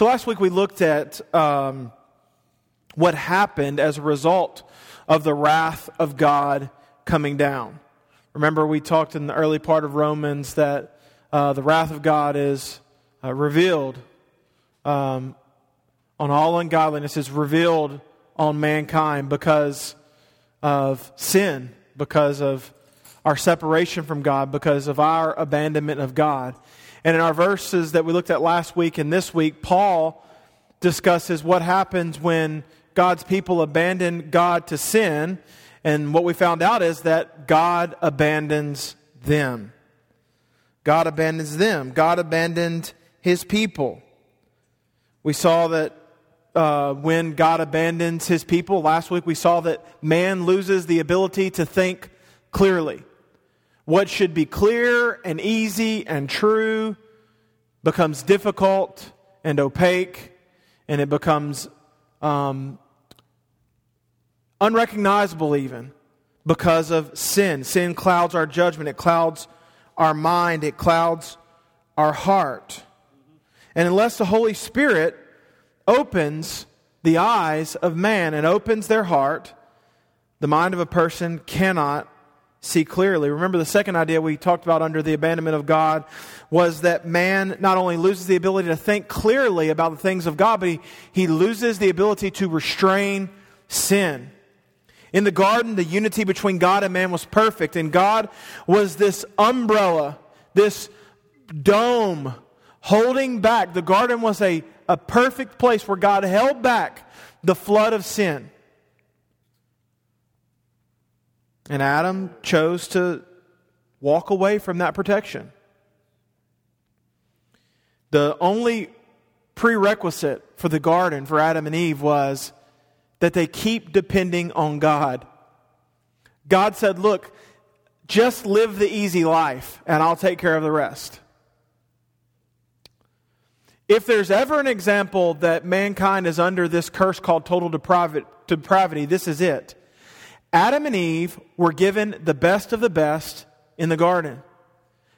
So last week we looked at um, what happened as a result of the wrath of God coming down. Remember, we talked in the early part of Romans that uh, the wrath of God is uh, revealed um, on all ungodliness, is revealed on mankind because of sin, because of our separation from God, because of our abandonment of God. And in our verses that we looked at last week and this week, Paul discusses what happens when God's people abandon God to sin. And what we found out is that God abandons them. God abandons them. God abandoned his people. We saw that uh, when God abandons his people, last week we saw that man loses the ability to think clearly. What should be clear and easy and true becomes difficult and opaque, and it becomes um, unrecognizable even because of sin. Sin clouds our judgment, it clouds our mind, it clouds our heart. And unless the Holy Spirit opens the eyes of man and opens their heart, the mind of a person cannot see clearly. Remember, the second idea we talked about under the abandonment of God was that man not only loses the ability to think clearly about the things of God, but he, he loses the ability to restrain sin. In the garden, the unity between God and man was perfect, and God was this umbrella, this dome holding back. The garden was a, a perfect place where God held back the flood of sin. And Adam chose to walk away from that protection. The only prerequisite for the garden for Adam and Eve was that they keep depending on God. God said, Look, just live the easy life, and I'll take care of the rest. If there's ever an example that mankind is under this curse called total depravity, this is it. Adam and Eve were given the best of the best in the garden.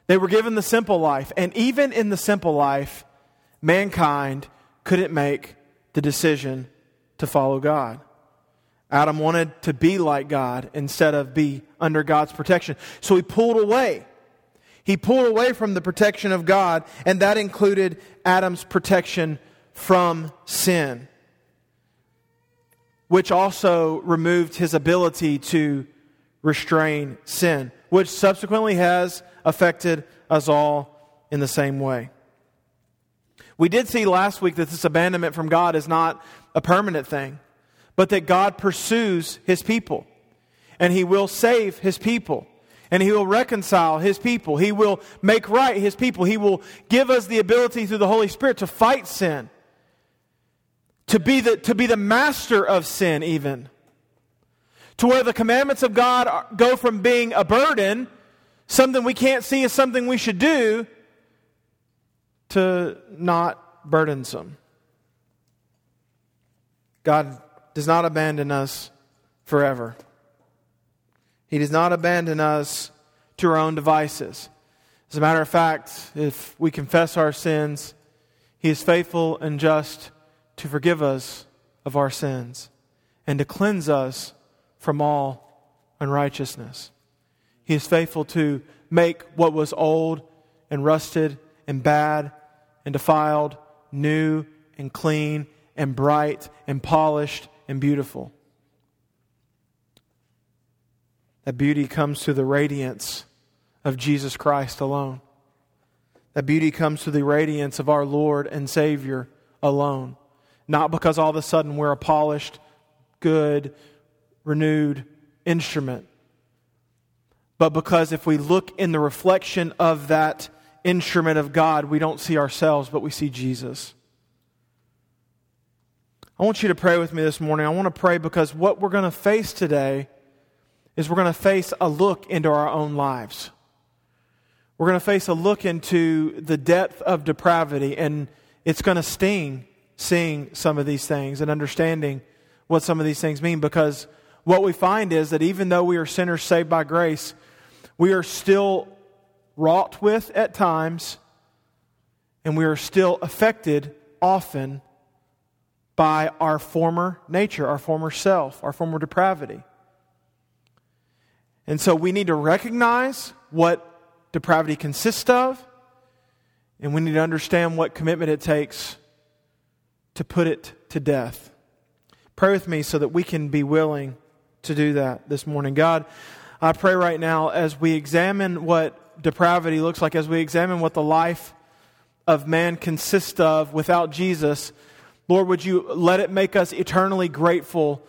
They were given the simple life. And even in the simple life, mankind couldn't make the decision to follow God. Adam wanted to be like God instead of be under God's protection. So he pulled away. He pulled away from the protection of God, and that included Adam's protection from sin which also removed his ability to restrain sin, which subsequently has affected us all in the same way. We did see last week that this abandonment from God is not a permanent thing, but that God pursues his people, and he will save his people. And he will reconcile his people. He will make right his people. He will give us the ability through the Holy Spirit to fight sin to be the, to be the master of sin, even. To where the commandments of God go from being a burden, something we can't see as something we should do, to not burdensome. God does not abandon us forever. He does not abandon us to our own devices. As a matter of fact, if we confess our sins, He is faithful and just to forgive us of our sins and to cleanse us from all unrighteousness. He is faithful to make what was old and rusted and bad and defiled new and clean and bright and polished and beautiful. That beauty comes through the radiance of Jesus Christ alone. That beauty comes through the radiance of our Lord and Savior alone. Not because all of a sudden we're a polished, good, renewed instrument, but because if we look in the reflection of that instrument of God, we don't see ourselves, but we see Jesus. I want you to pray with me this morning. I want to pray because what we're going to face today is we're going to face a look into our own lives. We're going to face a look into the depth of depravity, and it's going to sting seeing some of these things and understanding what some of these things mean because what we find is that even though we are sinners saved by grace, we are still wrought with at times and we are still affected often by our former nature, our former self, our former depravity. And so we need to recognize what depravity consists of, and we need to understand what commitment it takes to put it to death. Pray with me so that we can be willing to do that this morning. God, I pray right now as we examine what depravity looks like, as we examine what the life of man consists of without Jesus, Lord, would you let it make us eternally grateful,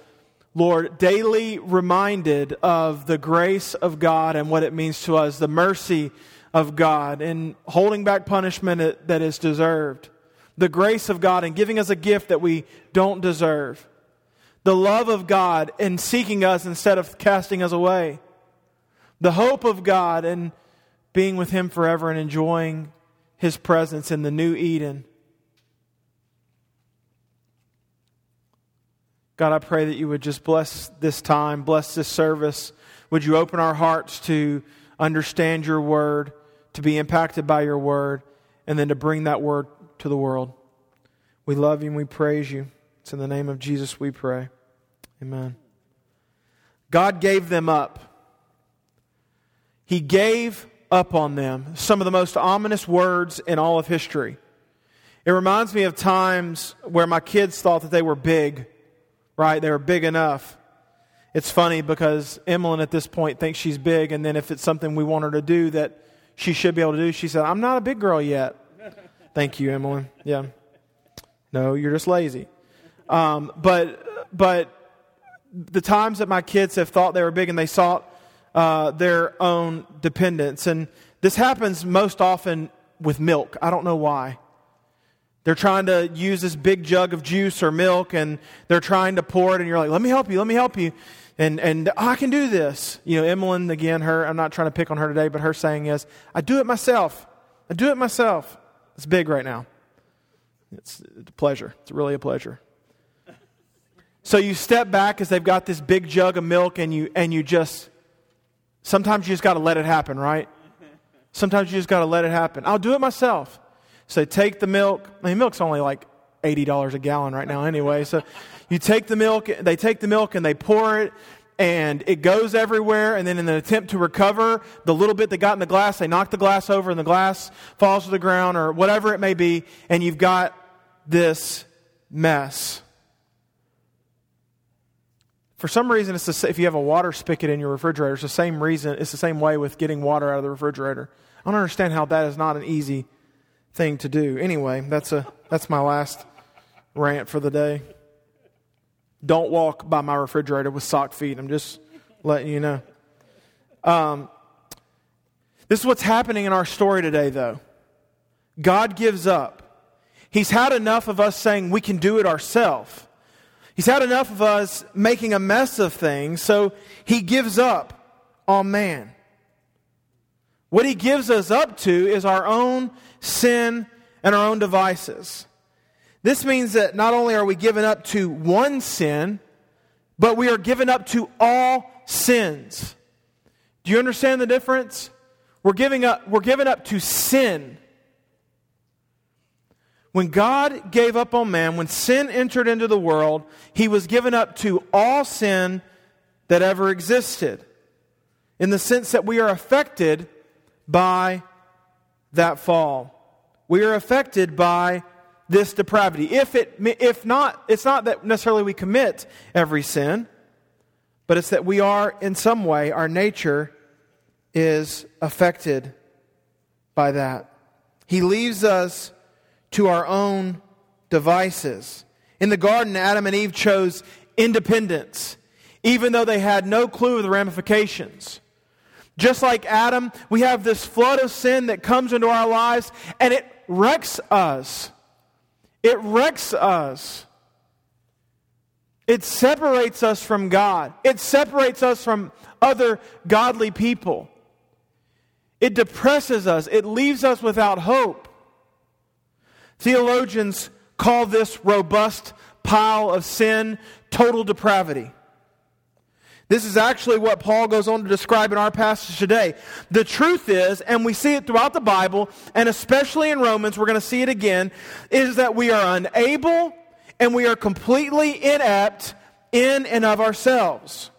Lord, daily reminded of the grace of God and what it means to us, the mercy of God, and holding back punishment that is deserved, the grace of God and giving us a gift that we don't deserve, the love of God in seeking us instead of casting us away, the hope of God and being with Him forever and enjoying His presence in the new Eden. God, I pray that you would just bless this time, bless this service. Would you open our hearts to understand your word, to be impacted by your word, and then to bring that word to the world? We love you and we praise you. It's in the name of Jesus we pray. Amen. God gave them up. He gave up on them. Some of the most ominous words in all of history. It reminds me of times where my kids thought that they were big right? They were big enough. It's funny because Emmeline at this point thinks she's big, and then if it's something we want her to do that she should be able to do, she said, I'm not a big girl yet. Thank you, Emily. Yeah. No, you're just lazy. Um, but, but the times that my kids have thought they were big and they sought uh, their own dependence, and this happens most often with milk. I don't know why. They're trying to use this big jug of juice or milk and they're trying to pour it and you're like, let me help you, let me help you. And, and oh, I can do this. You know, Emmeline, again, her, I'm not trying to pick on her today, but her saying is, I do it myself. I do it myself. It's big right now. It's, a pleasure. It's really a pleasure. So you step back as they've got this big jug of milk and you, and you just, sometimes you just got to let it happen, right? Sometimes you just got to let it happen. I'll do it myself. So take the milk. I mean, milk's only like $80 a gallon right now anyway. So you take the milk, they take the milk and they pour it and it goes everywhere. And then in an attempt to recover the little bit that got in the glass, they knock the glass over and the glass falls to the ground or whatever it may be. And you've got this mess. For some reason, it's the, if you have a water spigot in your refrigerator, it's the same reason. It's the same way with getting water out of the refrigerator. I don't understand how that is not an easy thing to do. Anyway, that's a that's my last rant for the day. Don't walk by my refrigerator with sock feet. I'm just letting you know. Um, this is what's happening in our story today, though. God gives up. He's had enough of us saying we can do it ourselves. He's had enough of us making a mess of things, so he gives up on man. What he gives us up to is our own sin, and our own devices. This means that not only are we given up to one sin, but we are given up to all sins. Do you understand the difference? We're giving up, we're given up to sin. When God gave up on man, when sin entered into the world, he was given up to all sin that ever existed. In the sense that we are affected by that fall. We are affected by this depravity. If, it, if not, it's not that necessarily we commit every sin, but it's that we are, in some way, our nature is affected by that. He leaves us to our own devices. In the garden, Adam and Eve chose independence, even though they had no clue of the ramifications. Just like Adam, we have this flood of sin that comes into our lives and it wrecks us. It wrecks us. It separates us from God. It separates us from other godly people. It depresses us. It leaves us without hope. Theologians call this robust pile of sin total depravity. This is actually what Paul goes on to describe in our passage today. The truth is, and we see it throughout the Bible, and especially in Romans, we're going to see it again, is that we are unable and we are completely inept in and of ourselves.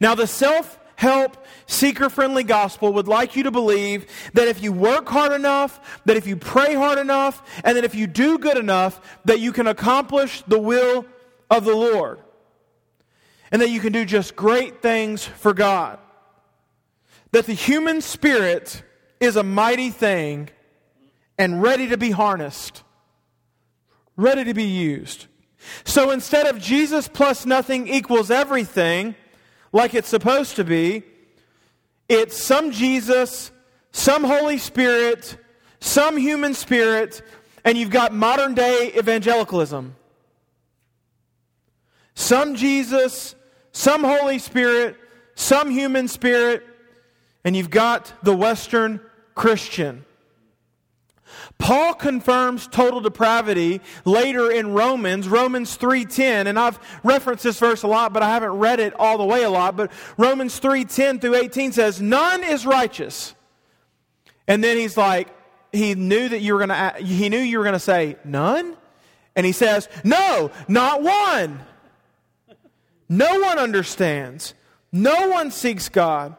Now, the self help, seeker friendly gospel would like you to believe that if you work hard enough, that if you pray hard enough, and that if you do good enough, that you can accomplish the will of the Lord. And that you can do just great things for God. That the human spirit is a mighty thing and ready to be harnessed, ready to be used. So instead of Jesus plus nothing equals everything, like it's supposed to be. It's some Jesus, some Holy Spirit, some human spirit, and you've got modern day evangelicalism. Some Jesus, some Holy Spirit, some human spirit, and you've got the Western Christian. Paul confirms total depravity later in Romans, Romans 3:10, and I've referenced this verse a lot, but I haven't read it all the way a lot, but Romans 3:10 through 18 says, "None is righteous." And then he's like, he knew that you were going to he knew you were going to say, "None?" And he says, "No, not one." No one understands. No one seeks God.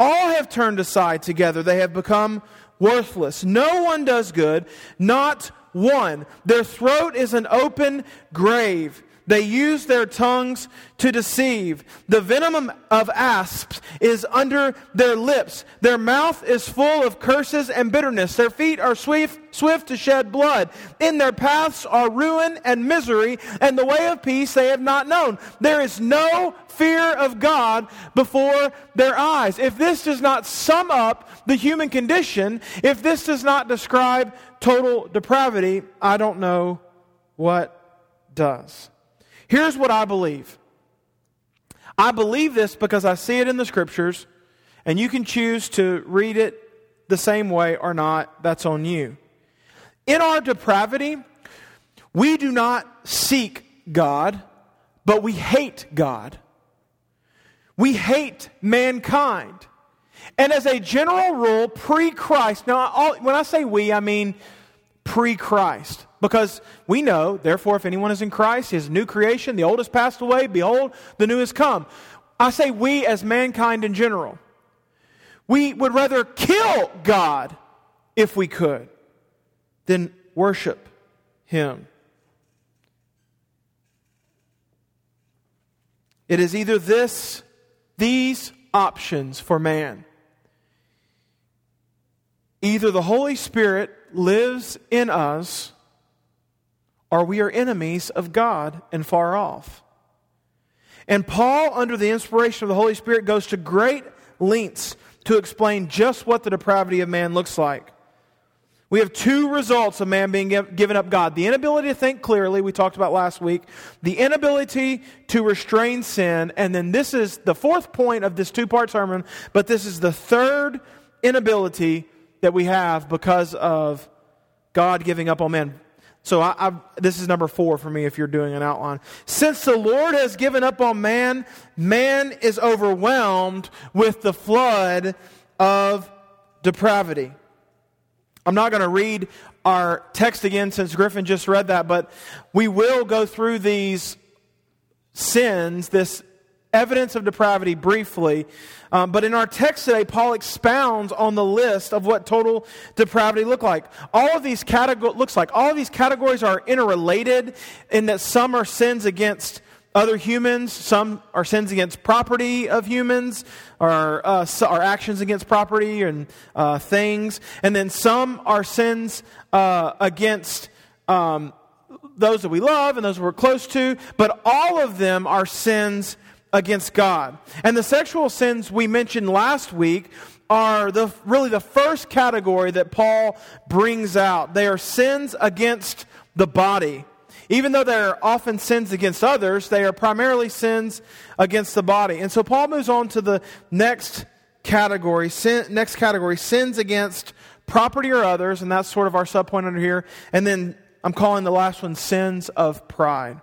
All have turned aside together. They have become worthless. No one does good, not one. Their throat is an open grave. They use their tongues to deceive. The venom of asps is under their lips. Their mouth is full of curses and bitterness. Their feet are swift, swift to shed blood. In their paths are ruin and misery, and the way of peace they have not known. There is no fear of God before their eyes. If this does not sum up the human condition, if this does not describe total depravity, I don't know what does. Here's what I believe I believe this because I see it in the scriptures, and you can choose to read it the same way or not. That's on you. In our depravity, we do not seek God, but we hate God. We hate mankind. And as a general rule, pre Christ, now all, when I say we, I mean pre Christ. Because we know, therefore, if anyone is in Christ, he is a new creation. The old has passed away. Behold, the new has come. I say we as mankind in general. We would rather kill God if we could than worship Him. It is either this, these options for man. Either the Holy Spirit lives in us or we are enemies of God and far off. And Paul, under the inspiration of the Holy Spirit, goes to great lengths to explain just what the depravity of man looks like. We have two results of man being given up God the inability to think clearly, we talked about last week, the inability to restrain sin, and then this is the fourth point of this two part sermon, but this is the third inability that we have because of God giving up on man. So I, I, this is number four for me if you're doing an outline. Since the Lord has given up on man, man is overwhelmed with the flood of depravity. I'm not going to read our text again since Griffin just read that, but we will go through these sins, this evidence of depravity briefly. Um, but in our text today, Paul expounds on the list of what total depravity look like. All of these categories looks like all of these categories are interrelated in that some are sins against other humans, some are sins against property of humans, or uh, are actions against property and uh, things, and then some are sins uh, against. Um, those that we love and those we're close to, but all of them are sins against God. And the sexual sins we mentioned last week are the, really the first category that Paul brings out. They are sins against the body. Even though they're often sins against others, they are primarily sins against the body. And so Paul moves on to the next category, sin, next category, sins against property or others, and that's sort of our subpoint under here. And then I'm calling the last one sins of pride.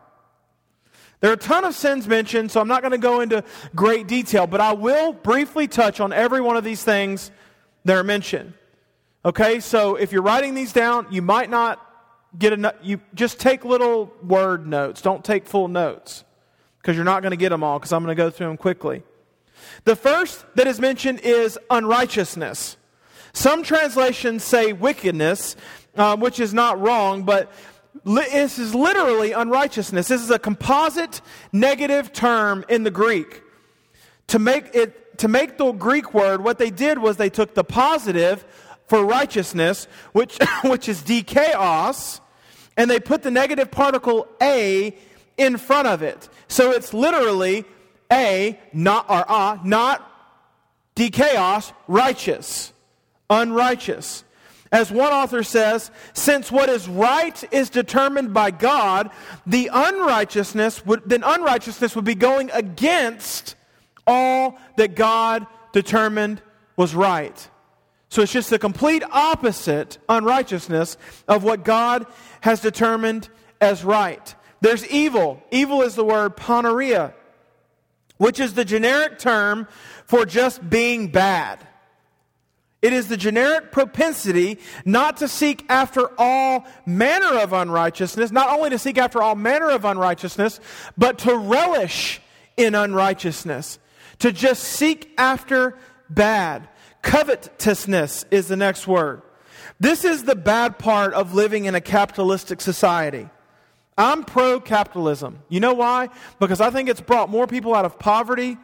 There are a ton of sins mentioned, so I'm not going to go into great detail, but I will briefly touch on every one of these things that are mentioned. Okay, so if you're writing these down, you might not get enough. You just take little word notes. Don't take full notes because you're not going to get them all because I'm going to go through them quickly. The first that is mentioned is unrighteousness. Some translations say wickedness, um, which is not wrong, but this is literally unrighteousness. This is a composite negative term in the Greek. To make it to make the Greek word, what they did was they took the positive for righteousness, which which is dikaios, and they put the negative particle a in front of it. So it's literally a, not, or a, not dikaios, righteous, unrighteous. As one author says, since what is right is determined by God, the unrighteousness would, then unrighteousness would be going against all that God determined was right. So it's just the complete opposite unrighteousness of what God has determined as right. There's evil. Evil is the word poneria, which is the generic term for just being bad. It is the generic propensity not to seek after all manner of unrighteousness, not only to seek after all manner of unrighteousness, but to relish in unrighteousness, to just seek after bad. Covetousness is the next word. This is the bad part of living in a capitalistic society. I'm pro capitalism. You know why? Because I think it's brought more people out of poverty.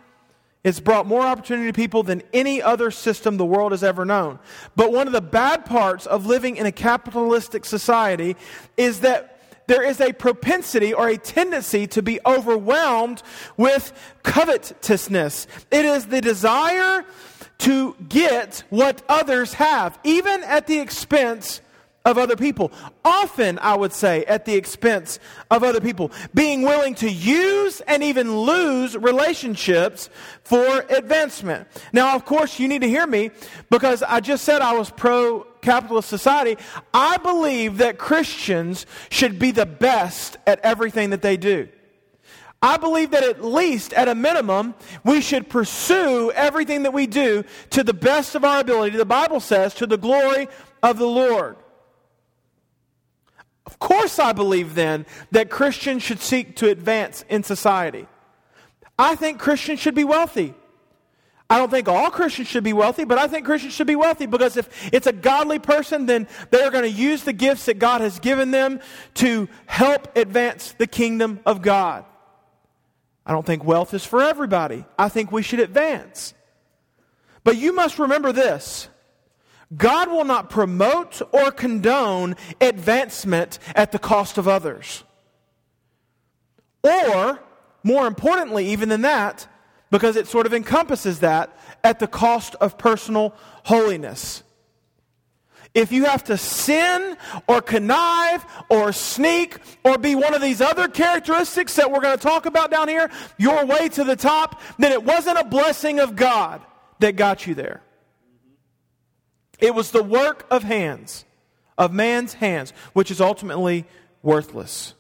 It's brought more opportunity to people than any other system the world has ever known. But one of the bad parts of living in a capitalistic society is that there is a propensity or a tendency to be overwhelmed with covetousness. It is the desire to get what others have, even at the expense of other people. Often, I would say, at the expense of other people. Being willing to use and even lose relationships for advancement. Now, of course, you need to hear me because I just said I was pro capitalist society. I believe that Christians should be the best at everything that they do. I believe that at least, at a minimum, we should pursue everything that we do to the best of our ability. The Bible says, to the glory of the Lord. Of course, I believe then that Christians should seek to advance in society. I think Christians should be wealthy. I don't think all Christians should be wealthy, but I think Christians should be wealthy because if it's a godly person, then they are going to use the gifts that God has given them to help advance the kingdom of God. I don't think wealth is for everybody. I think we should advance. But you must remember this God will not promote or condone advancement at the cost of others. Or, more importantly, even than that, because it sort of encompasses that, at the cost of personal holiness. If you have to sin or connive or sneak or be one of these other characteristics that we're going to talk about down here, your way to the top, then it wasn't a blessing of God that got you there. It was the work of hands, of man's hands, which is ultimately worthless.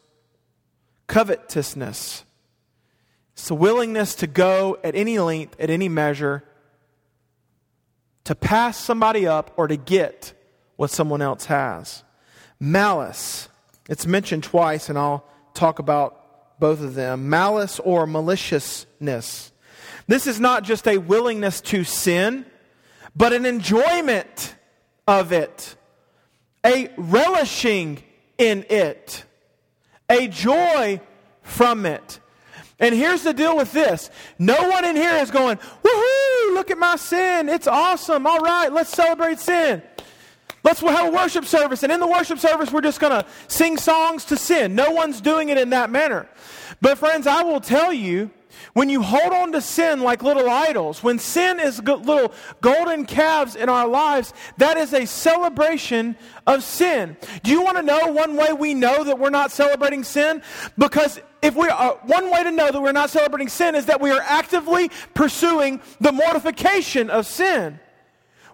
Covetousness. It's the willingness to go at any length, at any measure, to pass somebody up or to get what someone else has. Malice. It's mentioned twice, and I'll talk about both of them. Malice or maliciousness. This is not just a willingness to sin, but an enjoyment of it, a relishing in it, a joy from it. And here's the deal with this no one in here is going, woohoo, look at my sin. It's awesome. All right, let's celebrate sin. Let's have a worship service, and in the worship service, we're just going to sing songs to sin. No one's doing it in that manner. But, friends, I will tell you when you hold on to sin like little idols, when sin is little golden calves in our lives, that is a celebration of sin. Do you want to know one way we know that we're not celebrating sin? Because if we are, one way to know that we're not celebrating sin is that we are actively pursuing the mortification of sin.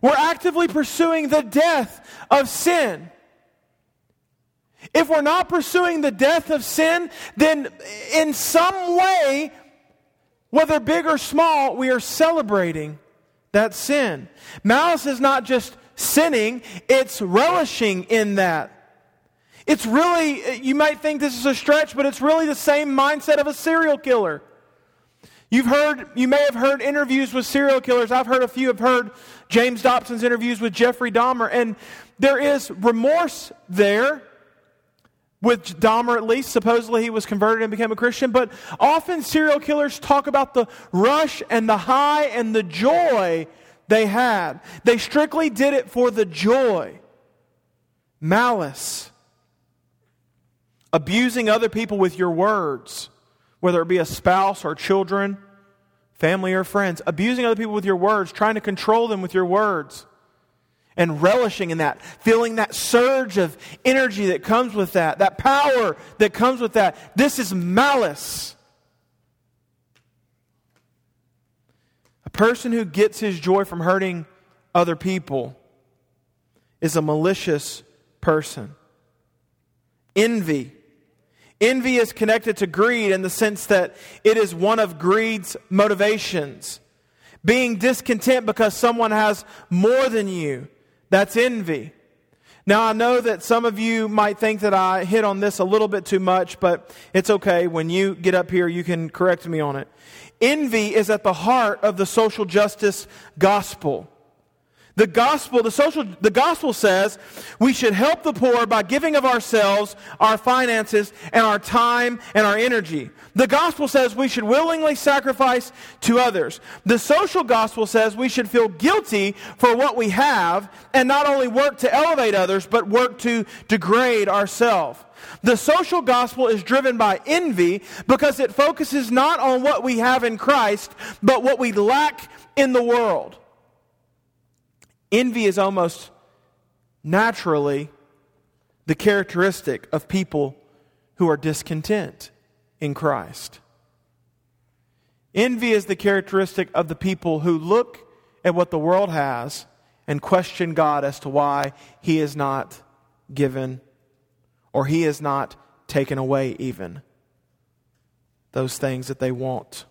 We're actively pursuing the death of sin. If we're not pursuing the death of sin, then in some way, whether big or small, we are celebrating that sin. Malice is not just sinning, it's relishing in that. It's really, you might think this is a stretch, but it's really the same mindset of a serial killer. You've heard, you may have heard interviews with serial killers. I've heard a few I've heard James Dobson's interviews with Jeffrey Dahmer, and there is remorse there with Dahmer at least. Supposedly he was converted and became a Christian. But often serial killers talk about the rush and the high and the joy they had. They strictly did it for the joy. Malice. Abusing other people with your words, whether it be a spouse or children, family or friends. Abusing other people with your words, trying to control them with your words and relishing in that, feeling that surge of energy that comes with that, that power that comes with that. This is malice. A person who gets his joy from hurting other people is a malicious person. Envy. Envy is connected to greed in the sense that it is one of greed's motivations. Being discontent because someone has more than you that's envy. Now, I know that some of you might think that I hit on this a little bit too much, but it's okay. When you get up here, you can correct me on it. Envy is at the heart of the social justice gospel. The gospel, the social, the gospel says we should help the poor by giving of ourselves, our finances, and our time and our energy. The gospel says we should willingly sacrifice to others. The social gospel says we should feel guilty for what we have and not only work to elevate others, but work to degrade ourselves. The social gospel is driven by envy because it focuses not on what we have in Christ, but what we lack in the world. Envy is almost naturally the characteristic of people who are discontent in Christ. Envy is the characteristic of the people who look at what the world has and question God as to why He is not given or He is not taken away, even those things that they want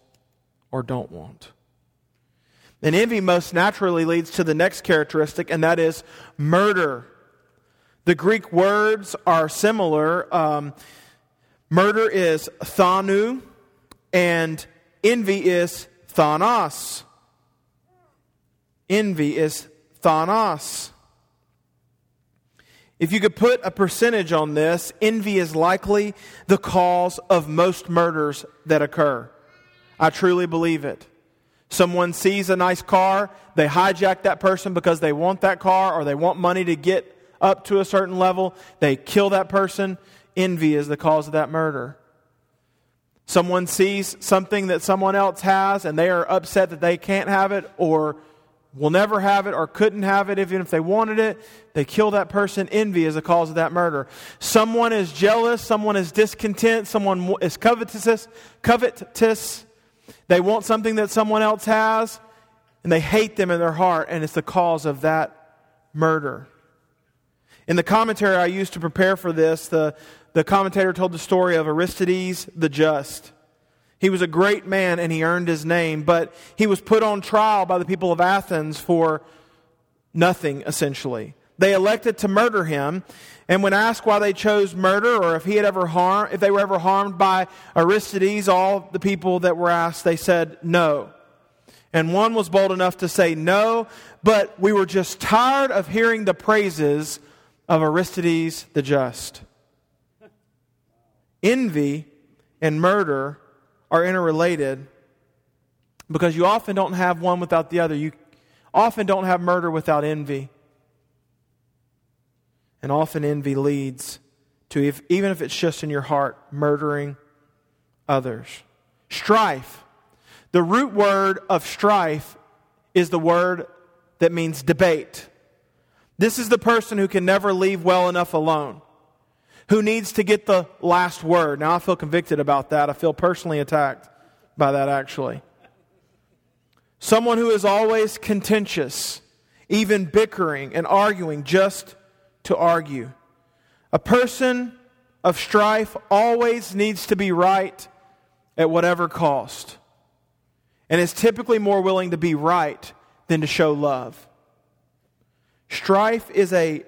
or don't want. And envy most naturally leads to the next characteristic, and that is murder. The Greek words are similar. Um, murder is thanu, and envy is thanos. Envy is thanos. If you could put a percentage on this, envy is likely the cause of most murders that occur. I truly believe it. Someone sees a nice car, they hijack that person because they want that car or they want money to get up to a certain level, they kill that person. Envy is the cause of that murder. Someone sees something that someone else has and they are upset that they can't have it or will never have it or couldn't have it even if they wanted it. They kill that person. Envy is the cause of that murder. Someone is jealous, someone is discontent, someone is covetous, covetous they want something that someone else has, and they hate them in their heart, and it's the cause of that murder. In the commentary I used to prepare for this, the, the commentator told the story of Aristides the Just. He was a great man and he earned his name, but he was put on trial by the people of Athens for nothing, essentially. They elected to murder him, and when asked why they chose murder or if he had ever harmed, if they were ever harmed by Aristides, all the people that were asked, they said no. And one was bold enough to say no, but we were just tired of hearing the praises of Aristides the just. Envy and murder are interrelated because you often don't have one without the other. You often don't have murder without envy. And often envy leads to, if, even if it's just in your heart, murdering others. Strife. The root word of strife is the word that means debate. This is the person who can never leave well enough alone, who needs to get the last word. Now, I feel convicted about that. I feel personally attacked by that, actually. Someone who is always contentious, even bickering and arguing just to argue. A person of strife always needs to be right at whatever cost, and is typically more willing to be right than to show love. Strife is a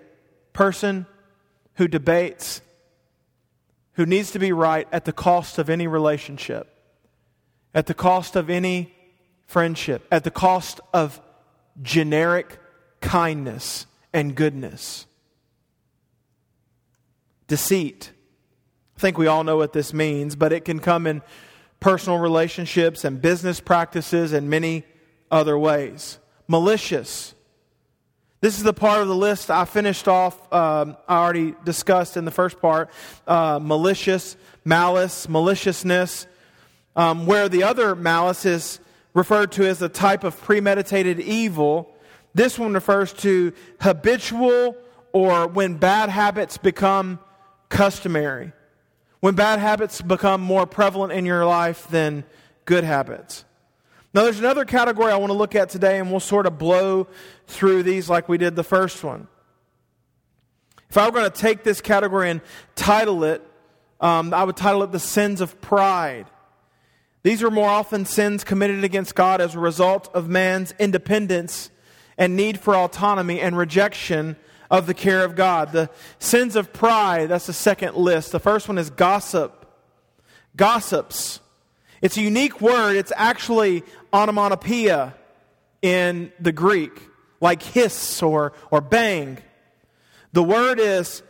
person who debates, who needs to be right at the cost of any relationship, at the cost of any friendship, at the cost of generic kindness and goodness. Deceit. I think we all know what this means, but it can come in personal relationships and business practices and many other ways. Malicious. This is the part of the list I finished off, um, I already discussed in the first part. Uh, malicious, malice, maliciousness, um, where the other malice is referred to as a type of premeditated evil. This one refers to habitual or when bad habits become customary. When bad habits become more prevalent in your life than good habits. Now, there's another category I want to look at today, and we'll sort of blow through these like we did the first one. If I were going to take this category and title it, um, I would title it The Sins of Pride. These are more often sins committed against God as a result of man's independence and need for autonomy and rejection of the care of God. The sins of pride, that's the second list. The first one is gossip. Gossips. It's a unique word. It's actually onomatopoeia in the Greek, like hiss or, or bang. The word is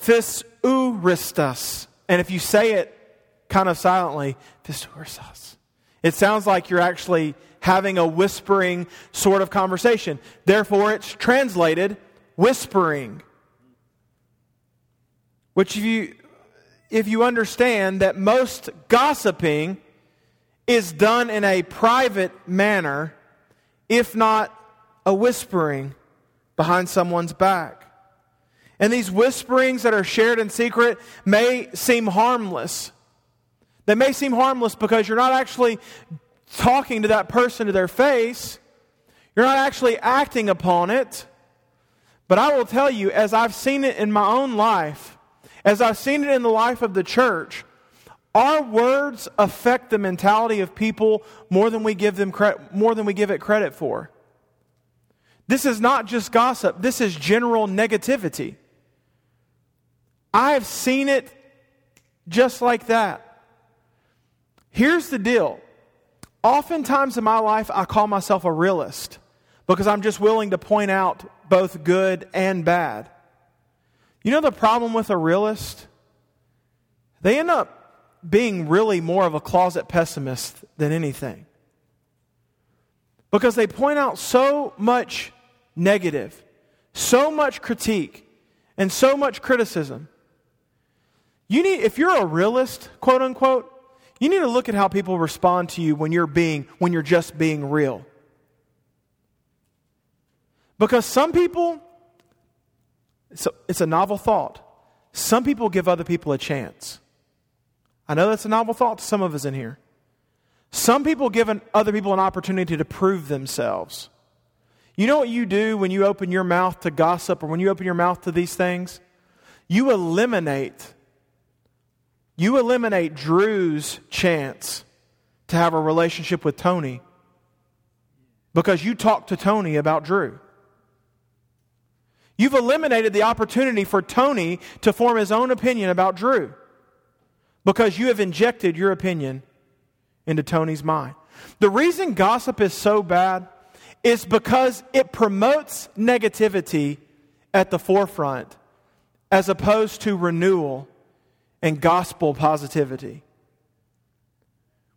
phisuristas. And if you say it kind of silently, phisuristas, it sounds like you're actually having a whispering sort of conversation. Therefore, it's translated whispering. Which, if you, if you understand that most gossiping is done in a private manner, if not a whispering behind someone's back. And these whisperings that are shared in secret may seem harmless. They may seem harmless because you're not actually talking to that person to their face, you're not actually acting upon it. But I will tell you, as I've seen it in my own life, as I've seen it in the life of the church, our words affect the mentality of people more than we give them credit, more than we give it credit for. This is not just gossip, this is general negativity. I have seen it just like that. Here's the deal. Oftentimes in my life, I call myself a realist because I'm just willing to point out both good and bad. You know the problem with a realist? They end up being really more of a closet pessimist than anything. Because they point out so much negative, so much critique, and so much criticism. You need, if you're a realist, quote unquote, you need to look at how people respond to you when you're being, when you're just being real. Because some people, it's a, it's a novel thought. Some people give other people a chance. I know that's a novel thought to some of us in here. Some people give an, other people an opportunity to prove themselves. You know what you do when you open your mouth to gossip or when you open your mouth to these things? You eliminate you eliminate Drew's chance to have a relationship with Tony because you talk to Tony about Drew. You've eliminated the opportunity for Tony to form his own opinion about Drew because you have injected your opinion into Tony's mind. The reason gossip is so bad is because it promotes negativity at the forefront as opposed to renewal and gospel positivity.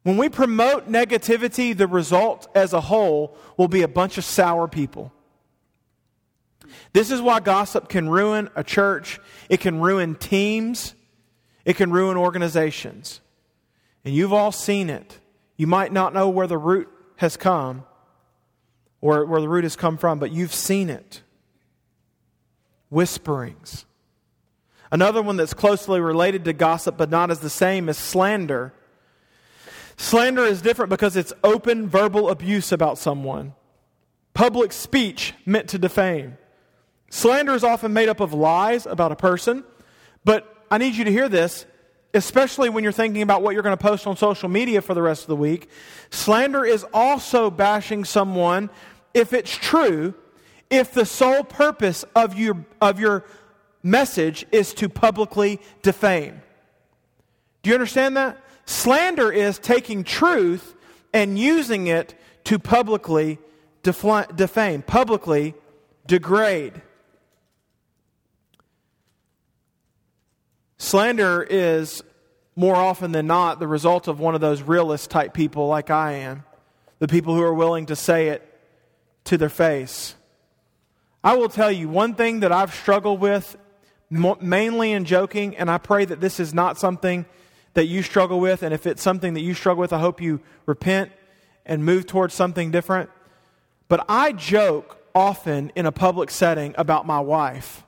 When we promote negativity, the result as a whole will be a bunch of sour people. This is why gossip can ruin a church, it can ruin teams, it can ruin organizations. And you've all seen it. You might not know where the root has come or where the root has come from, but you've seen it. Whisperings. Another one that's closely related to gossip but not as the same is slander. Slander is different because it's open verbal abuse about someone, public speech meant to defame. Slander is often made up of lies about a person, but I need you to hear this, especially when you're thinking about what you're going to post on social media for the rest of the week. Slander is also bashing someone if it's true, if the sole purpose of your, of your message is to publicly defame. Do you understand that? Slander is taking truth and using it to publicly defame, publicly degrade. Slander is more often than not the result of one of those realist type people like I am, the people who are willing to say it to their face. I will tell you one thing that I've struggled with, mainly in joking, and I pray that this is not something that you struggle with. And if it's something that you struggle with, I hope you repent and move towards something different. But I joke often in a public setting about my wife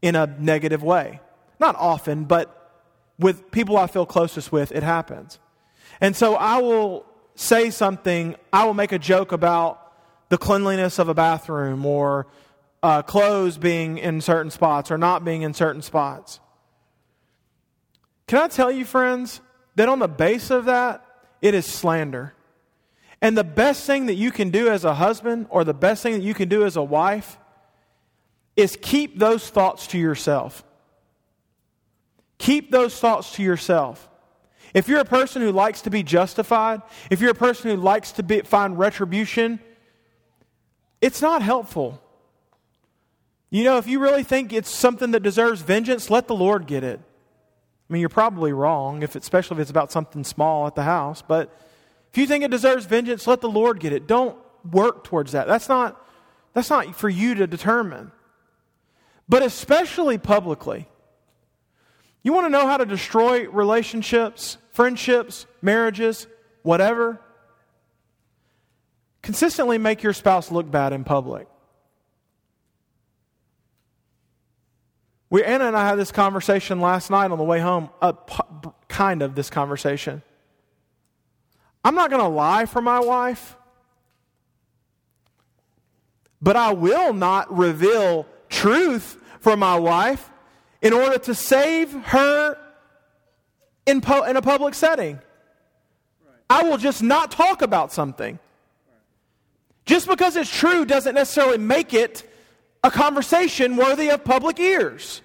in a negative way. Not often, but with people I feel closest with, it happens. And so I will say something, I will make a joke about the cleanliness of a bathroom or uh, clothes being in certain spots or not being in certain spots. Can I tell you, friends, that on the base of that, it is slander. And the best thing that you can do as a husband or the best thing that you can do as a wife is keep those thoughts to yourself. Keep those thoughts to yourself. If you're a person who likes to be justified, if you're a person who likes to be, find retribution, it's not helpful. You know, if you really think it's something that deserves vengeance, let the Lord get it. I mean, you're probably wrong, if, especially if it's about something small at the house, but if you think it deserves vengeance, let the Lord get it. Don't work towards that. That's not, that's not for you to determine. But especially publicly. You want to know how to destroy relationships, friendships, marriages, whatever? Consistently make your spouse look bad in public. We, Anna and I had this conversation last night on the way home, uh, kind of this conversation. I'm not going to lie for my wife, but I will not reveal truth for my wife in order to save her in, in a public setting. I will just not talk about something. Just because it's true doesn't necessarily make it a conversation worthy of public ears.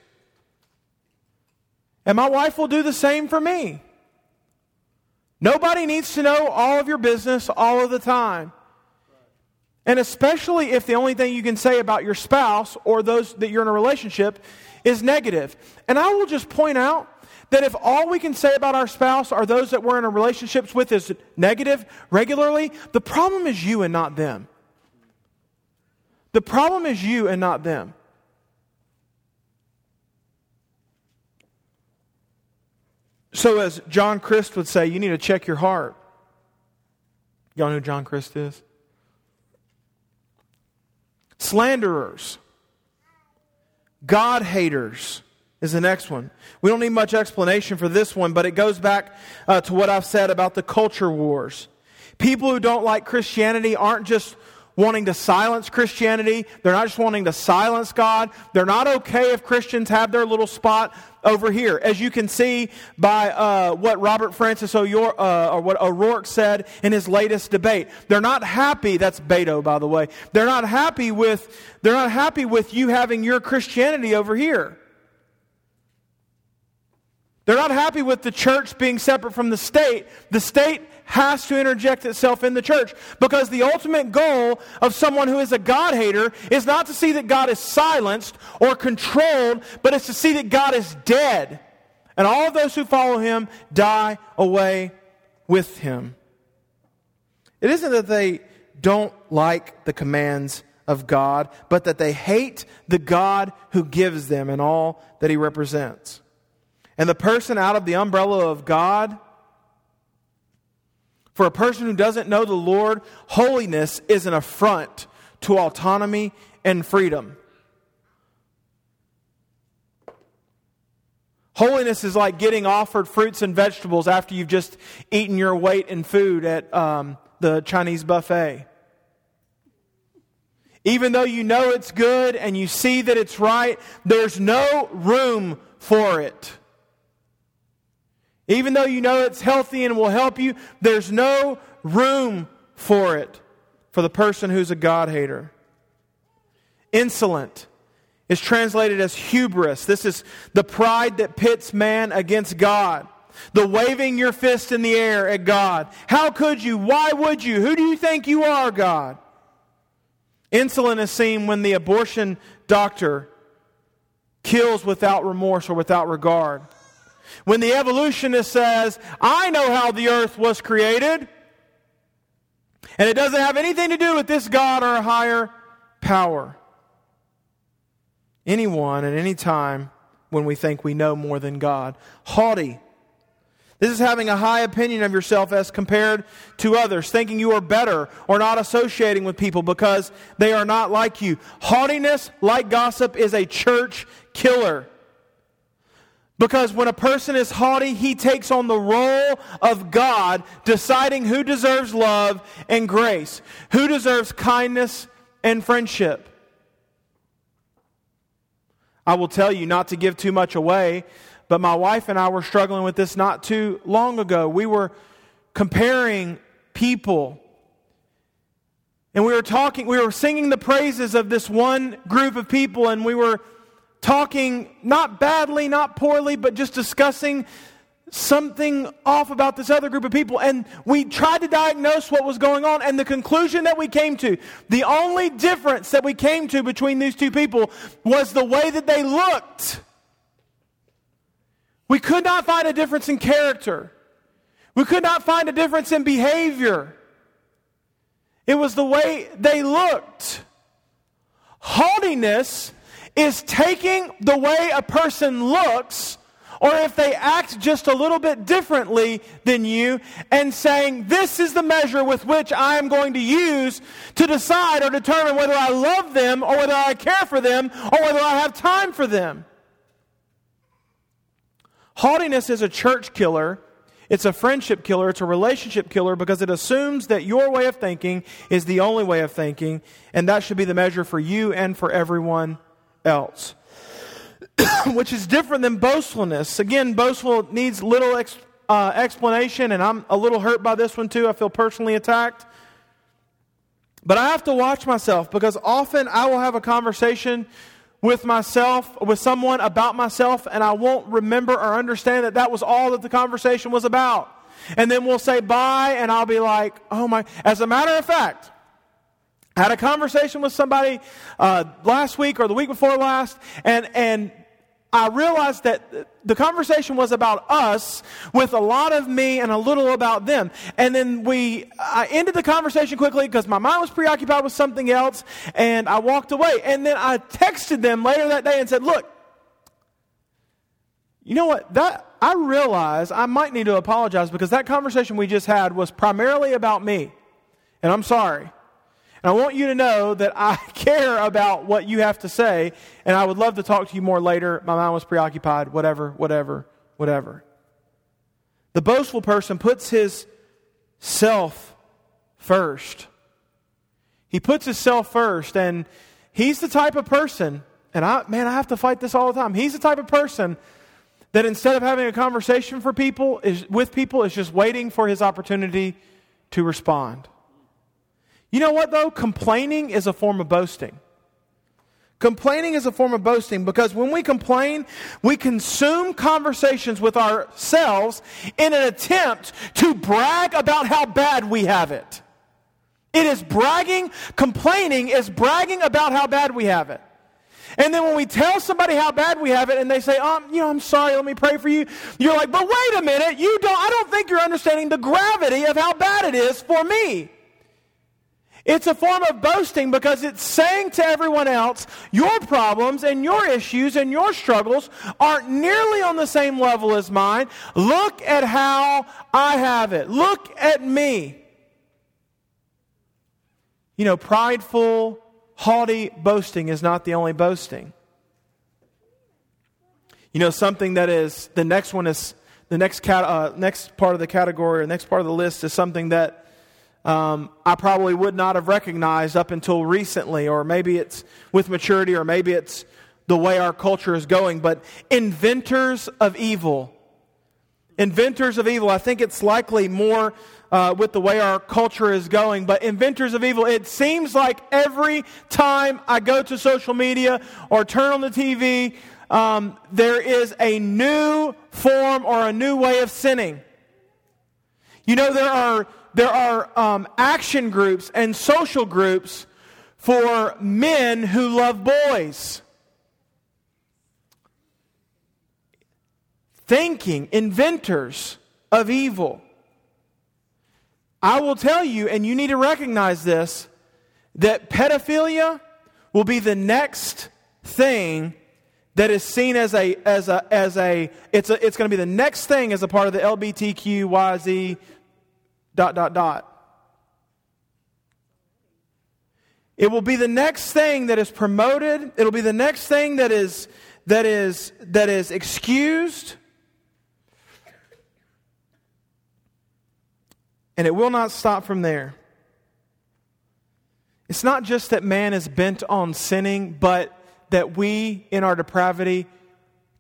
And my wife will do the same for me. Nobody needs to know all of your business all of the time. And especially if the only thing you can say about your spouse or those that you're in a relationship is negative. And I will just point out that if all we can say about our spouse are those that we're in a relationships with is negative regularly, the problem is you and not them. The problem is you and not them. So, as John Crist would say, you need to check your heart. Y'all know who John Crist is? Slanderers, God haters is the next one. We don't need much explanation for this one, but it goes back uh, to what I've said about the culture wars. People who don't like Christianity aren't just wanting to silence Christianity. They're not just wanting to silence God. They're not okay if Christians have their little spot over here. As you can see by uh, what Robert Francis uh, or what O'Rourke said in his latest debate, they're not happy. That's Beto, by the way. They're not happy with. They're not happy with you having your Christianity over here. They're not happy with the church being separate from the state. The state has to interject itself in the church because the ultimate goal of someone who is a God hater is not to see that God is silenced or controlled, but it's to see that God is dead. And all of those who follow him die away with him. It isn't that they don't like the commands of God, but that they hate the God who gives them and all that he represents. And the person out of the umbrella of God for a person who doesn't know the Lord, holiness is an affront to autonomy and freedom. Holiness is like getting offered fruits and vegetables after you've just eaten your weight in food at um, the Chinese buffet. Even though you know it's good and you see that it's right, there's no room for it. Even though you know it's healthy and will help you, there's no room for it for the person who's a God hater. Insolent is translated as hubris. This is the pride that pits man against God. The waving your fist in the air at God. How could you? Why would you? Who do you think you are, God? Insolent is seen when the abortion doctor kills without remorse or without regard. When the evolutionist says, I know how the earth was created, and it doesn't have anything to do with this God or a higher power. Anyone at any time when we think we know more than God. Haughty this is having a high opinion of yourself as compared to others, thinking you are better or not associating with people because they are not like you. Haughtiness, like gossip, is a church killer. Because when a person is haughty, he takes on the role of God, deciding who deserves love and grace, who deserves kindness and friendship. I will tell you not to give too much away, but my wife and I were struggling with this not too long ago. We were comparing people. And we were talking, we were singing the praises of this one group of people, and we were talking not badly, not poorly, but just discussing something off about this other group of people. And we tried to diagnose what was going on. And the conclusion that we came to, the only difference that we came to between these two people was the way that they looked. We could not find a difference in character. We could not find a difference in behavior. It was the way they looked. Haughtiness is taking the way a person looks, or if they act just a little bit differently than you, and saying, This is the measure with which I am going to use to decide or determine whether I love them, or whether I care for them, or whether I have time for them. Haughtiness is a church killer. It's a friendship killer. It's a relationship killer because it assumes that your way of thinking is the only way of thinking, and that should be the measure for you and for everyone else. Which is different than boastfulness. Again, boastful needs little ex, uh, explanation, and I'm a little hurt by this one too. I feel personally attacked. But I have to watch myself because often I will have a conversation with myself, with someone about myself, and I won't remember or understand that that was all that the conversation was about. And then we'll say bye, and I'll be like, oh my. As a matter of fact, Had a conversation with somebody uh, last week or the week before last, and, and I realized that the conversation was about us with a lot of me and a little about them. And then we, I ended the conversation quickly because my mind was preoccupied with something else and I walked away. And then I texted them later that day and said, look, you know what? That, I realize I might need to apologize because that conversation we just had was primarily about me. And I'm sorry. And I want you to know that I care about what you have to say, and I would love to talk to you more later. My mind was preoccupied, whatever, whatever, whatever. The boastful person puts his self first. He puts his self first, and he's the type of person, and I, man, I have to fight this all the time. He's the type of person that instead of having a conversation for people, is, with people, is just waiting for his opportunity to respond. You know what, though? Complaining is a form of boasting. Complaining is a form of boasting because when we complain, we consume conversations with ourselves in an attempt to brag about how bad we have it. It is bragging, complaining is bragging about how bad we have it. And then when we tell somebody how bad we have it and they say, um, you know, I'm sorry, let me pray for you. You're like, but wait a minute, you don't, I don't think you're understanding the gravity of how bad it is for me. It's a form of boasting because it's saying to everyone else, your problems and your issues and your struggles aren't nearly on the same level as mine. Look at how I have it. Look at me. You know, prideful, haughty boasting is not the only boasting. You know, something that is, the next one is, the next, uh, next part of the category, or next part of the list is something that um, I probably would not have recognized up until recently, or maybe it's with maturity, or maybe it's the way our culture is going. But inventors of evil. Inventors of evil. I think it's likely more uh, with the way our culture is going, but inventors of evil, it seems like every time I go to social media or turn on the TV, um, there is a new form or a new way of sinning. You know, there are, there are um, action groups and social groups for men who love boys. Thinking, inventors of evil. I will tell you, and you need to recognize this, that pedophilia will be the next thing that is seen as a as a as a it's a it's going to be the next thing as a part of the LBTQYZ dot dot dot. It will be the next thing that is promoted. It'll be the next thing that is that is that is excused. And it will not stop from there. It's not just that man is bent on sinning, but that we, in our depravity,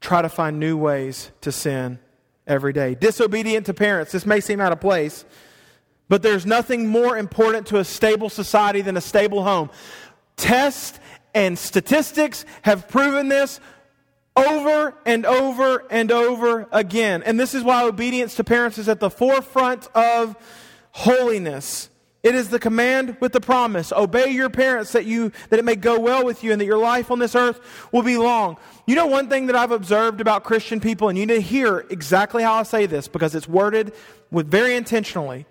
try to find new ways to sin every day. Disobedient to parents. This may seem out of place, but there's nothing more important to a stable society than a stable home. Tests and statistics have proven this over and over and over again. And this is why obedience to parents is at the forefront of holiness. It is the command with the promise. Obey your parents that you that it may go well with you and that your life on this earth will be long. You know one thing that I've observed about Christian people and you need to hear exactly how I say this because it's worded with very intentionally.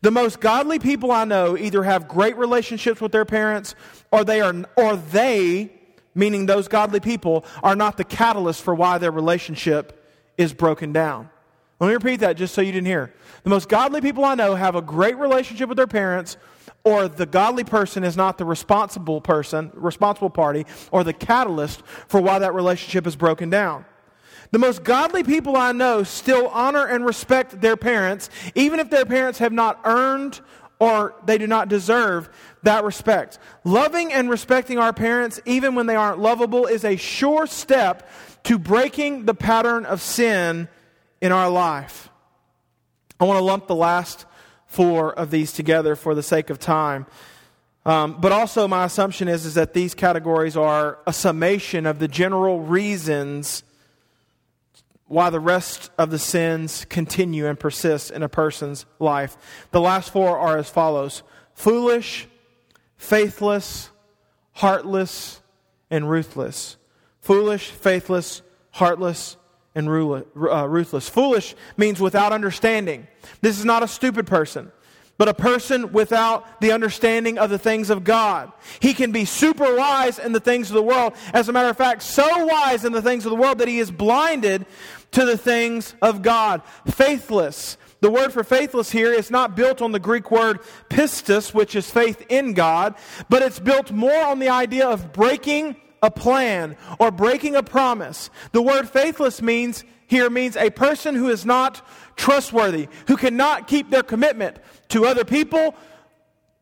The most godly people I know either have great relationships with their parents or they are or they meaning those godly people are not the catalyst for why their relationship is broken down. Let me repeat that just so you didn't hear. The most godly people I know have a great relationship with their parents, or the godly person is not the responsible person, responsible party, or the catalyst for why that relationship is broken down. The most godly people I know still honor and respect their parents, even if their parents have not earned or they do not deserve that respect. Loving and respecting our parents, even when they aren't lovable, is a sure step to breaking the pattern of sin in our life. I want to lump the last four of these together for the sake of time. Um, but also, my assumption is, is that these categories are a summation of the general reasons why the rest of the sins continue and persist in a person's life. The last four are as follows foolish, faithless, heartless, and ruthless. Foolish, faithless, heartless, and uh, ruthless. Foolish means without understanding. This is not a stupid person, but a person without the understanding of the things of God. He can be super wise in the things of the world. As a matter of fact, so wise in the things of the world that he is blinded to the things of God. Faithless. The word for faithless here is not built on the Greek word pistis, which is faith in God, but it's built more on the idea of breaking a plan or breaking a promise. The word faithless means here means a person who is not trustworthy, who cannot keep their commitment to other people,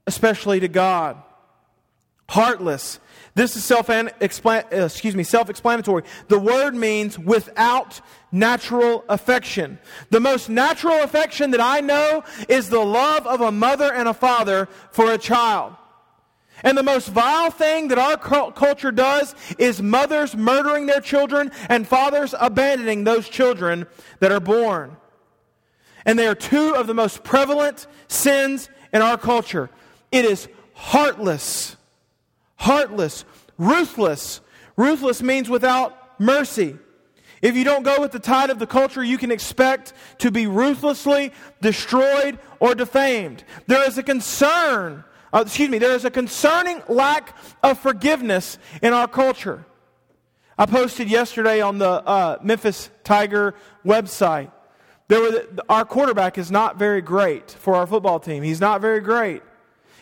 especially to God. Heartless. This is self explain uh, excuse me, self-explanatory. The word means without natural affection. The most natural affection that I know is the love of a mother and a father for a child. And the most vile thing that our culture does is mothers murdering their children and fathers abandoning those children that are born. And they are two of the most prevalent sins in our culture. It is heartless, heartless, ruthless. Ruthless means without mercy. If you don't go with the tide of the culture, you can expect to be ruthlessly destroyed or defamed. There is a concern uh, excuse me, there is a concerning lack of forgiveness in our culture. I posted yesterday on the uh, Memphis Tiger website. There were our quarterback is not very great for our football team. He's not very great.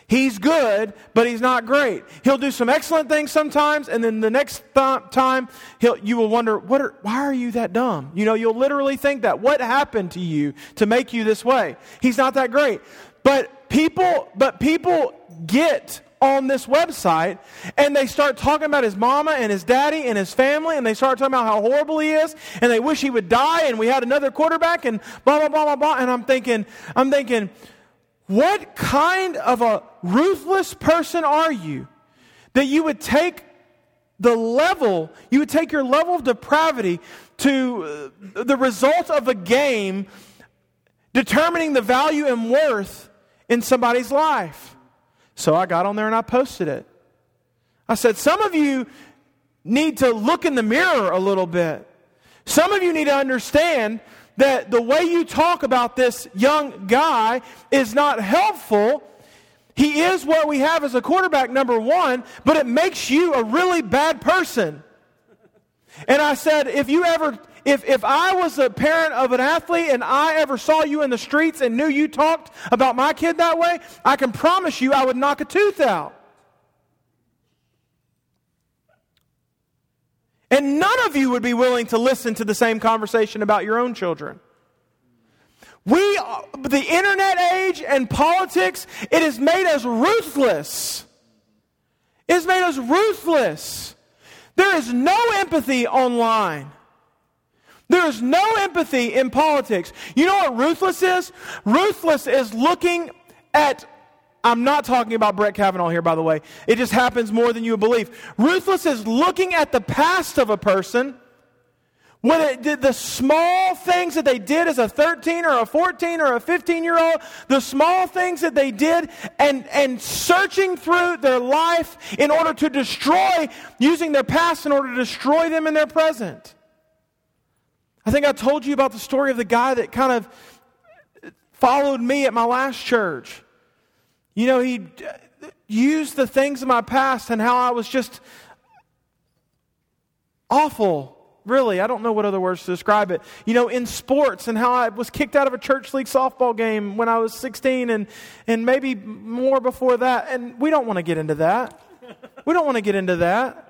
He's good, but he's not great. He'll do some excellent things sometimes, and then the next th- time he'll, you will wonder, what are, why are you that dumb? You know, you'll literally think that. What happened to you to make you this way? He's not that great. But people, but people get on this website and they start talking about his mama and his daddy and his family and they start talking about how horrible he is and they wish he would die and we had another quarterback and blah blah blah blah blah and I'm thinking I'm thinking what kind of a ruthless person are you that you would take the level you would take your level of depravity to uh, the result of a game determining the value and worth in somebody's life. So I got on there and I posted it. I said, Some of you need to look in the mirror a little bit. Some of you need to understand that the way you talk about this young guy is not helpful. He is what we have as a quarterback, number one, but it makes you a really bad person. And I said, if you ever if, if I was a parent of an athlete and I ever saw you in the streets and knew you talked about my kid that way, I can promise you I would knock a tooth out. And none of you would be willing to listen to the same conversation about your own children. We, the internet age and politics, it has made us ruthless. It has made us ruthless. There is no empathy online. There is no empathy in politics. You know what ruthless is? Ruthless is looking at I'm not talking about Brett Kavanaugh here, by the way. It just happens more than you believe. Ruthless is looking at the past of a person it did the small things that they did as a 13 or a 14 or a 15 year old, the small things that they did, and, and searching through their life in order to destroy, using their past in order to destroy them in their present. I think I told you about the story of the guy that kind of followed me at my last church. You know, he uh, used the things of my past and how I was just awful. Really, I don't know what other words to describe it. You know, in sports and how I was kicked out of a church league softball game when I was 16 and, and maybe more before that. And we don't want to get into that. We don't want to get into that.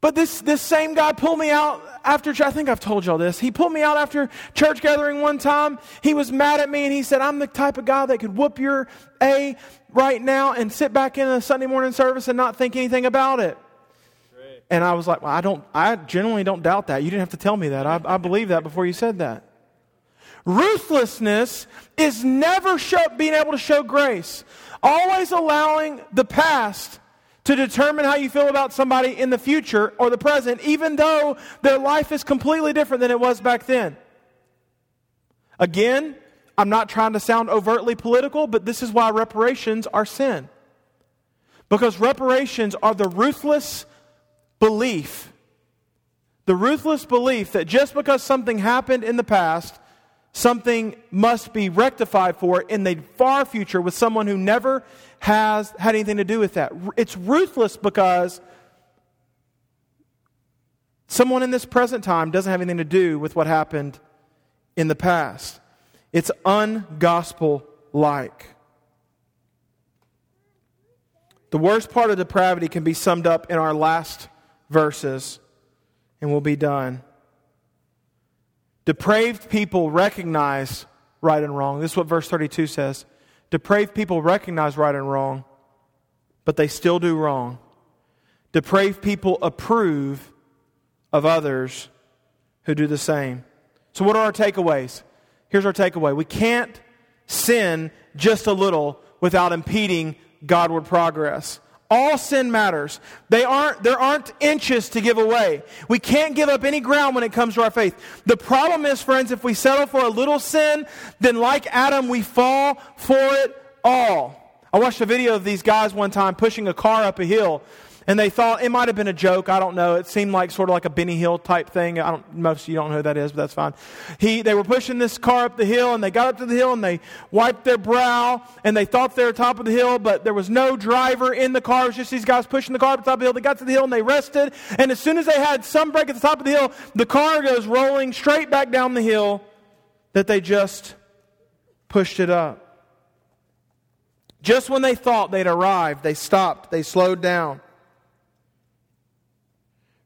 But this, this same guy pulled me out after, I think I've told y'all this. He pulled me out after church gathering one time. He was mad at me and he said, I'm the type of guy that could whoop your A right now and sit back in a Sunday morning service and not think anything about it. And I was like, well, I don't, I genuinely don't doubt that. You didn't have to tell me that. I, I believe that before you said that. Ruthlessness is never show, being able to show grace, always allowing the past to determine how you feel about somebody in the future or the present, even though their life is completely different than it was back then. Again, I'm not trying to sound overtly political, but this is why reparations are sin. Because reparations are the ruthless belief, the ruthless belief that just because something happened in the past, something must be rectified for in the far future with someone who never has had anything to do with that. It's ruthless because someone in this present time doesn't have anything to do with what happened in the past. It's ungospel like. The worst part of depravity can be summed up in our last verses, and we'll be done. Depraved people recognize right and wrong. This is what verse 32 says. Depraved people recognize right and wrong, but they still do wrong. Depraved people approve of others who do the same. So, what are our takeaways? Here's our takeaway we can't sin just a little without impeding Godward progress. All sin matters. They aren't, there aren't inches to give away. We can't give up any ground when it comes to our faith. The problem is, friends, if we settle for a little sin, then like Adam, we fall for it all. I watched a video of these guys one time pushing a car up a hill and they thought it might have been a joke. I don't know. It seemed like sort of like a Benny Hill type thing. I don't, most of you don't know who that is, but that's fine. He, they were pushing this car up the hill, and they got up to the hill, and they wiped their brow, and they thought they were top of the hill, but there was no driver in the car. It was just these guys pushing the car up the top of the hill. They got to the hill, and they rested, and as soon as they had some break at the top of the hill, the car goes rolling straight back down the hill that they just pushed it up. Just when they thought they'd arrived, they stopped, they slowed down.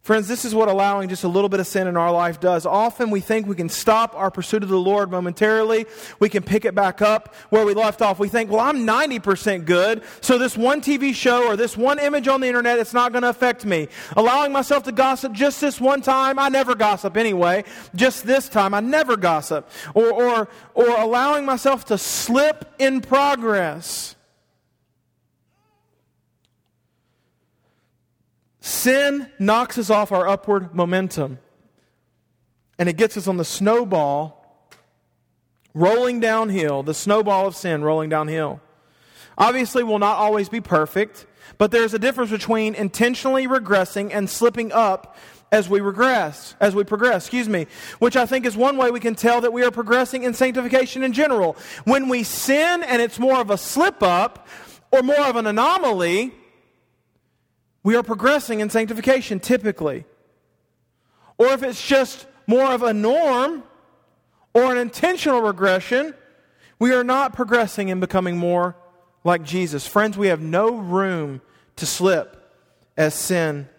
Friends, this is what allowing just a little bit of sin in our life does. Often we think we can stop our pursuit of the Lord momentarily. We can pick it back up where we left off. We think, well, I'm 90% good, so this one TV show or this one image on the internet, it's not going to affect me. Allowing myself to gossip just this one time, I never gossip anyway. Just this time, I never gossip. Or, or, or allowing myself to slip in progress. Sin knocks us off our upward momentum. And it gets us on the snowball rolling downhill, the snowball of sin rolling downhill. Obviously, we'll not always be perfect, but there's a difference between intentionally regressing and slipping up as we regress, as we progress, excuse me, which I think is one way we can tell that we are progressing in sanctification in general. When we sin and it's more of a slip up or more of an anomaly, we are progressing in sanctification typically. Or if it's just more of a norm or an intentional regression, we are not progressing in becoming more like Jesus. Friends, we have no room to slip as sin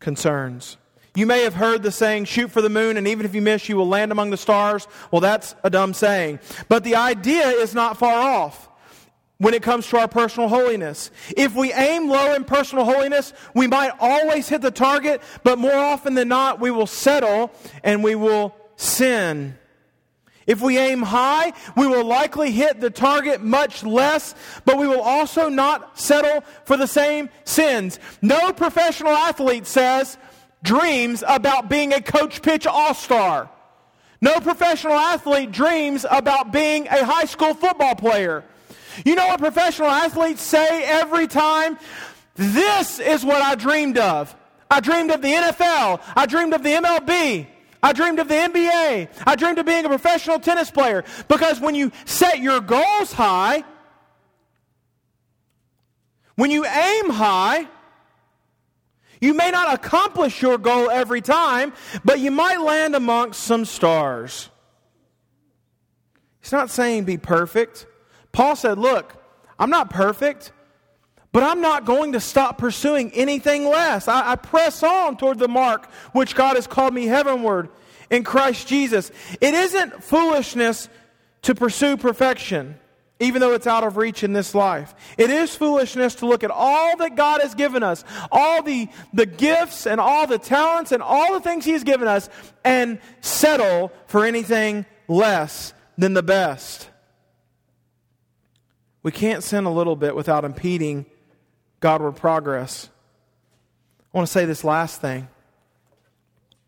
concerns. You may have heard the saying, shoot for the moon, and even if you miss, you will land among the stars. Well, that's a dumb saying. But the idea is not far off when it comes to our personal holiness. If we aim low in personal holiness, we might always hit the target, but more often than not, we will settle and we will sin. If we aim high, we will likely hit the target much less, but we will also not settle for the same sins. No professional athlete says, dreams about being a coach pitch all star. No professional athlete dreams about being a high school football player. You know what professional athletes say every time? This is what I dreamed of. I dreamed of the NFL. I dreamed of the MLB. I dreamed of the NBA. I dreamed of being a professional tennis player. Because when you set your goals high, when you aim high, you may not accomplish your goal every time, but you might land amongst some stars. He's not saying be perfect. Paul said, Look, I'm not perfect, but I'm not going to stop pursuing anything less. I, I, press on toward the mark which God has called me heavenward in Christ Jesus. It isn't foolishness to pursue perfection, even though it's out of reach in this life. It is foolishness to look at all that God has given us, all the, the gifts and all the talents and all the things He has given us, and settle for anything less than the best. We can't sin a little bit without impeding Godward progress. I want to say this last thing.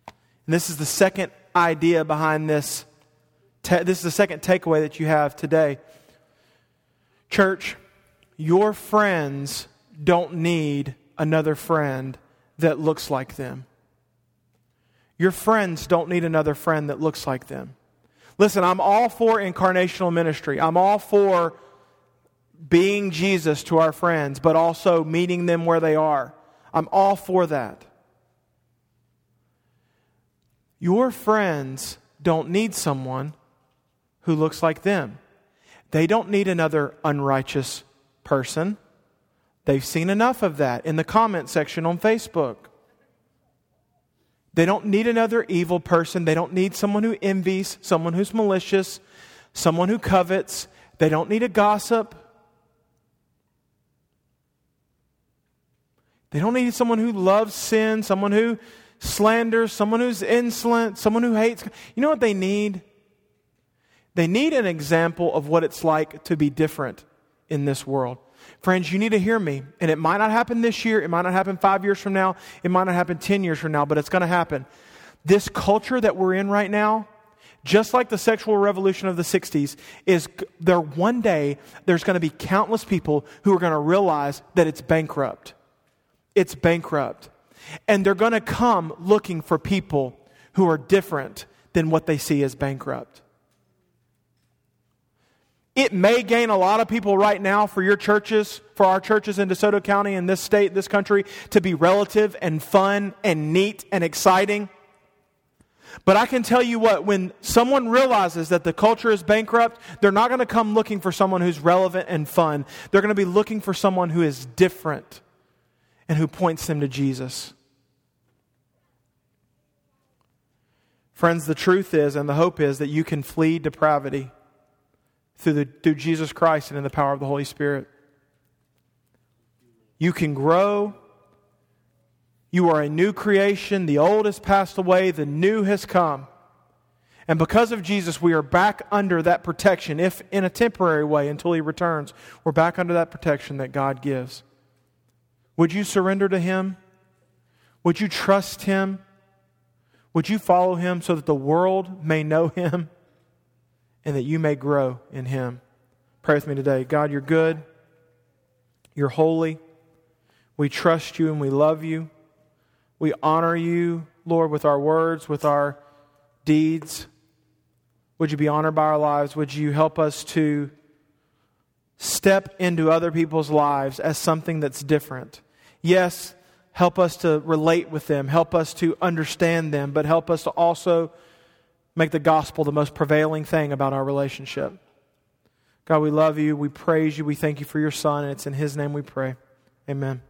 And this is the second idea behind this. this is the second takeaway that you have today. Church, your friends don't need another friend that looks like them. Your friends don't need another friend that looks like them. Listen, I'm all for incarnational ministry. I'm all for being Jesus to our friends, but also meeting them where they are. I'm all for that. Your friends don't need someone who looks like them. They don't need another unrighteous person. They've seen enough of that in the comment section on Facebook. They don't need another evil person. They don't need someone who envies, someone who's malicious, someone who covets. They don't need a gossip. They don't need someone who loves sin, someone who slanders, someone who's insolent, someone who hates. You know what they need? They need an example of what it's like to be different in this world. Friends, you need to hear me. And it might not happen this year. It might not happen five years from now. It might not happen 10 years from now, but it's going to happen. This culture that we're in right now, just like the sexual revolution of the 60s, is there one day there's going to be countless people who are going to realize that it's bankrupt it's bankrupt. And they're going to come looking for people who are different than what they see as bankrupt. It may gain a lot of people right now for your churches, for our churches in DeSoto County, in this state, this country, to be relative and fun and neat and exciting. But I can tell you what, when someone realizes that the culture is bankrupt, they're not going to come looking for someone who's relevant and fun. They're going to be looking for someone who is different and who points them to Jesus. Friends, the truth is and the hope is that you can flee depravity through, the, through Jesus Christ and in the power of the Holy Spirit. You can grow. You are a new creation. The old has passed away, the new has come. And because of Jesus, we are back under that protection, if in a temporary way until He returns. We're back under that protection that God gives. Would you surrender to him? Would you trust him? Would you follow him so that the world may know him and that you may grow in him? Pray with me today. God, you're good. You're holy. We trust you and we love you. We honor you, Lord, with our words, with our deeds. Would you be honored by our lives? Would you help us to step into other people's lives as something that's different? Yes, Help us to relate with them. Help us to understand them, but help us to also make the gospel the most prevailing thing about our relationship. God, we love you. We praise you. We thank you for your Son, and it's in His name we pray. Amen.